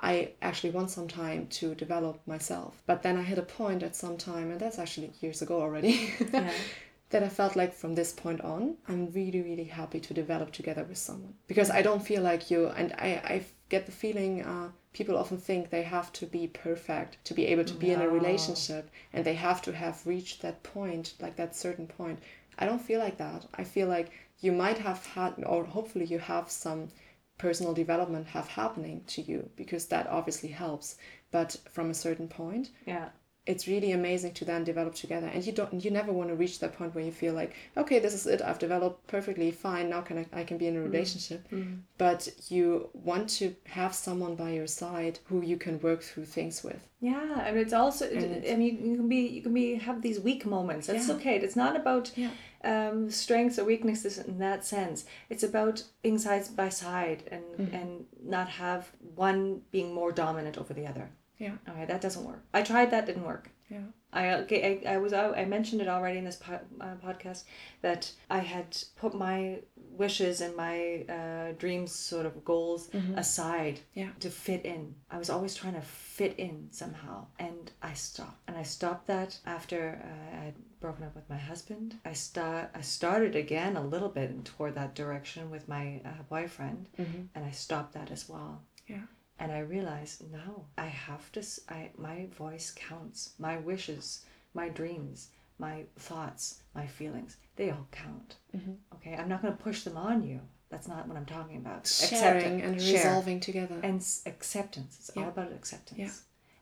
i actually want some time to develop myself but then i hit a point at some time and that's actually years ago already Yeah. <laughs> that i felt like from this point on i'm really really happy to develop together with someone. Because i don't feel like you and i i get the feeling uh, people often think they have to be perfect to be able to be in a relationship and they have to have reached that point like that certain point. I don't feel like that. I feel like you might have had or hopefully you have some personal development have happening to you because that obviously helps. But from a certain point Yeah. It's really amazing to then develop together and you don't you never want to reach that point where you feel like okay this is it i've developed perfectly fine now can i, I can be in a relationship but you want to have someone by your side who you can work through things with Yeah, I mean, it's also. And I mean, you can be you can be have these weak moments. That's Yeah. okay. It's not about Yeah. um, strengths or weaknesses in that sense. It's about being side by side and Mm-hmm. and not have one being more dominant over the other. Yeah Okay, that doesn't work. I tried that, didn't work. yeah I, okay, I, I was I mentioned it already in this po- uh, podcast that I had put my wishes and my uh, dreams, sort of goals, aside Yeah. to fit in. I was always trying to fit in somehow, and I stopped. And I stopped that after uh, I had broken up with my husband. I start I started again a little bit toward that direction with my uh, boyfriend, and I stopped that as well yeah and I realized no, I have to. i my voice counts. My wishes, my dreams, my thoughts, my feelings, they all count. Mm-hmm. Okay, I'm not going to push them on you. That's not what I'm talking about. sharing Accept- and share. resolving together and s- acceptance. It's all about acceptance. Yeah.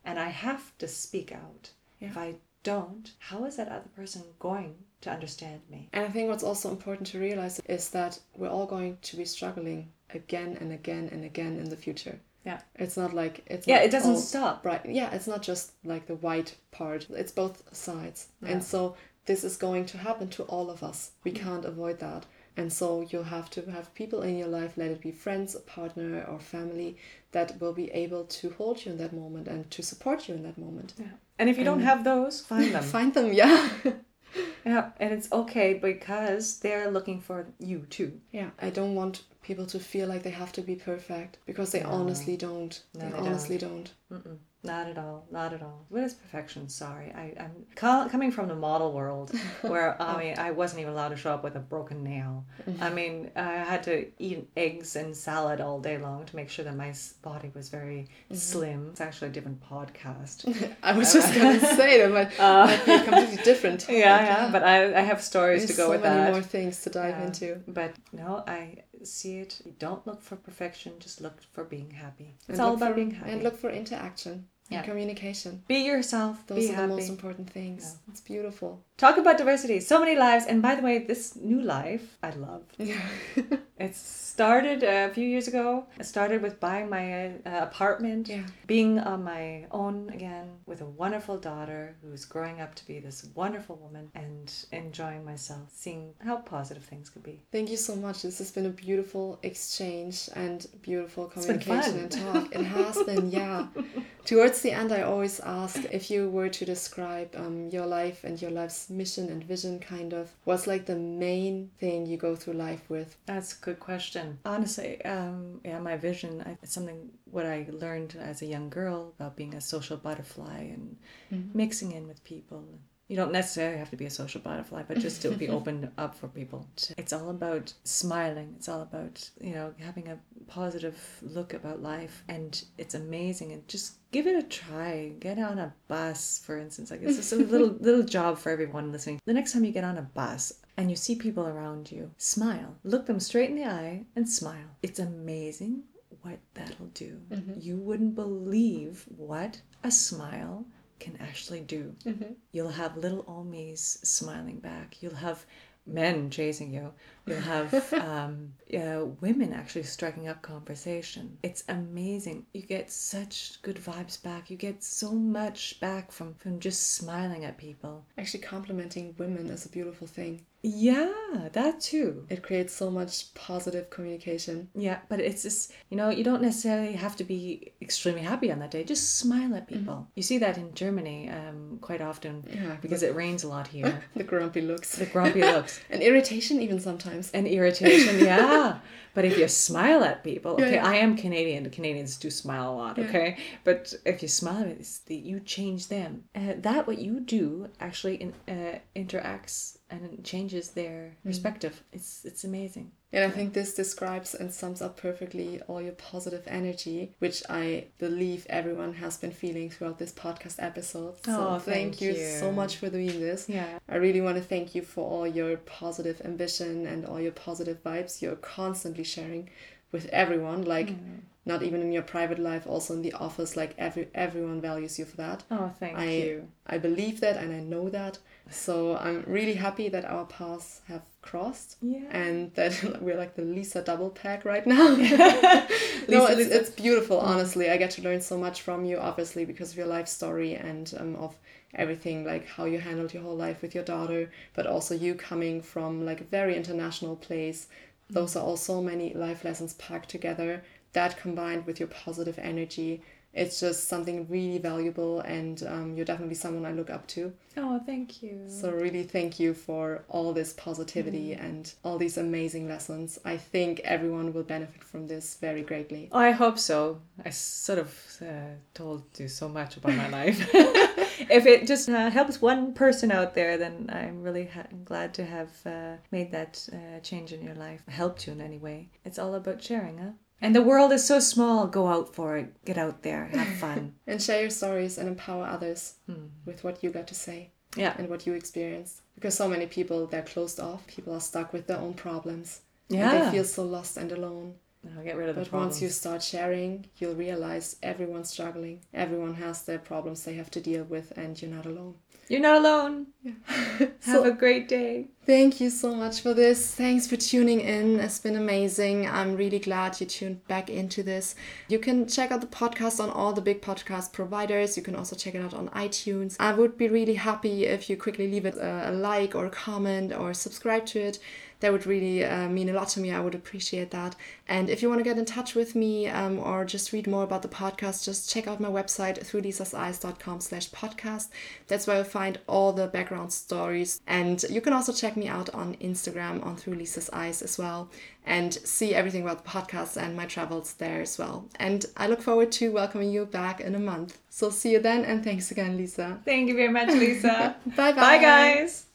And I have to speak out. Yeah. If I don't, how is that other person going to understand me? And I think what's also important to realize is that we're all going to be struggling again and again and again in the future. Yeah. It's not like it's Yeah, it doesn't stop. Right. Yeah, it's not just like the white part. It's both sides. Yeah. And so this is going to happen to all of us. We can't avoid that. And so you'll have to have people in your life, let it be friends, a partner, or family, that will be able to hold you in that moment and to support you in that moment. Yeah. And if you don't have those, find <laughs> them. Find them, yeah. <laughs> yeah, and it's okay because they're looking for you too. Yeah, I don't want people to feel like they have to be perfect because they No. honestly don't. No, they, they honestly don't. Mm-mm. Not at all. Not at all. What is perfection? Sorry, I, I'm co- coming from the model world <laughs> where I oh. mean I wasn't even allowed to show up with a broken nail. I mm-hmm. mean I had to eat eggs and salad all day long to make sure that my body was very mm-hmm. slim. It's actually a different podcast. <laughs> I was just uh, gonna say that might, <laughs> uh, might be completely different. topic, yeah, yeah. But I, I have stories There's to go so with many that. more things to dive Yeah. into. But no, I see it. You don't look for perfection. Just look for being happy. It's And all about for- being happy. And look for interaction Yeah. communication. be yourself. Those be are happy. the most important things. It's beautiful. Talk about diversity. So many lives. And by the way, this new life I love. <laughs> Yeah. It started a few years ago. it started with buying my uh, apartment, Yeah. being on my own again with a wonderful daughter who's growing up to be this wonderful woman and enjoying myself, seeing how positive things could be. Thank you so much. This has been a beautiful exchange and beautiful communication and talk. It has been, yeah. <laughs> Towards the end, I always ask if you were to describe um, your life and your life's mission and vision, kind of, what's like the main thing you go through life with? That's a good question. Honestly, um, yeah, my vision, I, it's something what I learned as a young girl about being a social butterfly and mixing in with people. You don't necessarily have to be a social butterfly, but just to be <laughs> open up for people. It's all about smiling. It's all about, you know, having a positive look about life. And it's amazing. And just give it a try. Get on a bus, for instance. Like it's just a little <laughs> little job for everyone listening. The next time you get on a bus, and you see people around you, smile. Look them straight in the eye and smile. It's amazing what that'll do. Mm-hmm. You wouldn't believe what a smile can actually do. You'll have little Omis smiling back. You'll have men chasing you. You'll have <laughs> um, uh, women actually striking up conversation. It's amazing. You get such good vibes back. You get so much back from, from just smiling at people. Actually, complimenting women is a beautiful thing. Yeah, that too. It creates so much positive communication. Yeah, but it's just, you know, you don't necessarily have to be extremely happy on that day. Just smile at people. Mm-hmm. You see that in Germany um, quite often yeah, because it rains a lot here. <laughs> the grumpy looks. The grumpy looks. <laughs> and irritation, even sometimes. And irritation, <laughs> yeah. But if you smile at people, okay, yeah, yeah. I am Canadian. Canadians do smile a lot, okay. But if you smile at the, you change them. Uh, that what you do actually in, uh, interacts and it changes their mm. perspective. It's it's amazing. And I think this describes and sums up perfectly all your positive energy, which I believe everyone has been feeling throughout this podcast episode. So oh, thank, thank you, you, so much for doing this. Yeah. I really want to thank you for all your positive ambition and all your positive vibes you're constantly sharing with everyone. Like mm. not even in your private life, also in the office, like every everyone values you for that. Oh, thank I, you. I believe that and I know that. So I'm really happy that our paths have crossed yeah. and that <laughs> we're like the Lisa double pack right now. <laughs> <laughs> no, it's, it's beautiful, mm. honestly. I get to learn so much from you, obviously, because of your life story and um, of everything, like how you handled your whole life with your daughter, but also you coming from like a very international place. Those are all so many life lessons packed together. That combined with your positive energy it's just something really valuable and um, you're definitely someone i look up to. Oh thank you. So really thank you for all this positivity mm. and all these amazing lessons. I think everyone will benefit from this very greatly. I hope so. I sort of uh, told you so much about my life. <laughs> <laughs> If it just uh, helps one person out there then i'm really ha- glad to have uh, made that uh, change in your life. Helped you in any way. It's all about sharing huh and the world is so small. Go out for it. Get out there. Have <laughs> fun. and share your stories and empower others hmm. with what you got to say. Yeah. And what you experienced. Because so many people, they're closed off. People are stuck with their own problems. Yeah. And they feel so lost and alone. No, get rid of but the problems. once you start sharing, you'll realize everyone's struggling. Everyone has their problems they have to deal with, and you're not alone. You're not alone. Yeah. <laughs> Have a great day. Thank you so much for this. Thanks for tuning in. It's been amazing. I'm really glad you tuned back into this. You can check out the podcast on all the big podcast providers. You can also check it out on iTunes. I would be really happy if you quickly leave it a, a like or a comment or subscribe to it that would really uh, mean a lot to me. I would appreciate that. And if you want to get in touch with me um, or just read more about the podcast, just check out my website throughlisaseyes.com slash podcast. That's where you'll find all the background stories. And you can also check me out on Instagram on Through Lisa's Eyes as well and see everything about the podcast and my travels there as well. And I look forward to welcoming you back in a month. So see you then and thanks again, Lisa. Thank you very much, Lisa. <laughs> bye bye. Bye, guys.